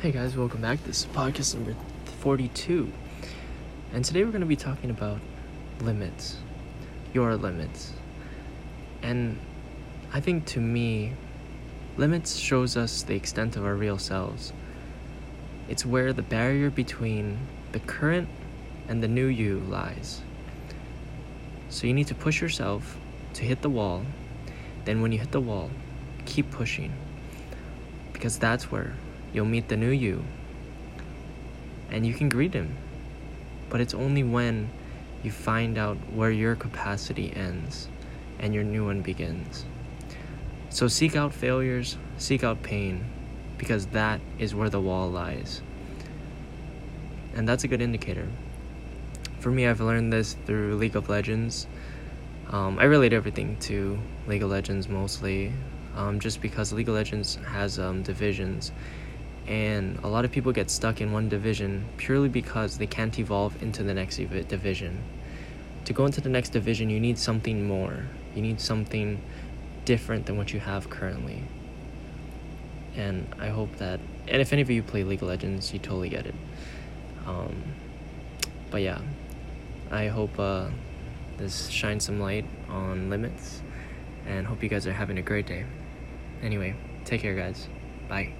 Hey guys, welcome back. This is podcast number 42. And today we're going to be talking about limits. Your limits. And I think to me, limits shows us the extent of our real selves. It's where the barrier between the current and the new you lies. So you need to push yourself to hit the wall. Then when you hit the wall, keep pushing. Because that's where you'll meet the new you and you can greet him. But it's only when you find out where your capacity ends and your new one begins. So seek out failures, seek out pain, because that is where the wall lies. And that's a good indicator. For me, I've learned this through League of Legends. Um, I relate everything to League of Legends mostly, um, just because League of Legends has um, divisions and a lot of people get stuck in one division purely because they can't evolve into the next ev- division. To go into the next division, you need something more. You need something different than what you have currently. And I hope that, and if any of you play League of Legends, you totally get it. Um, but yeah, I hope uh, this shines some light on limits, and hope you guys are having a great day. Anyway, take care, guys. Bye.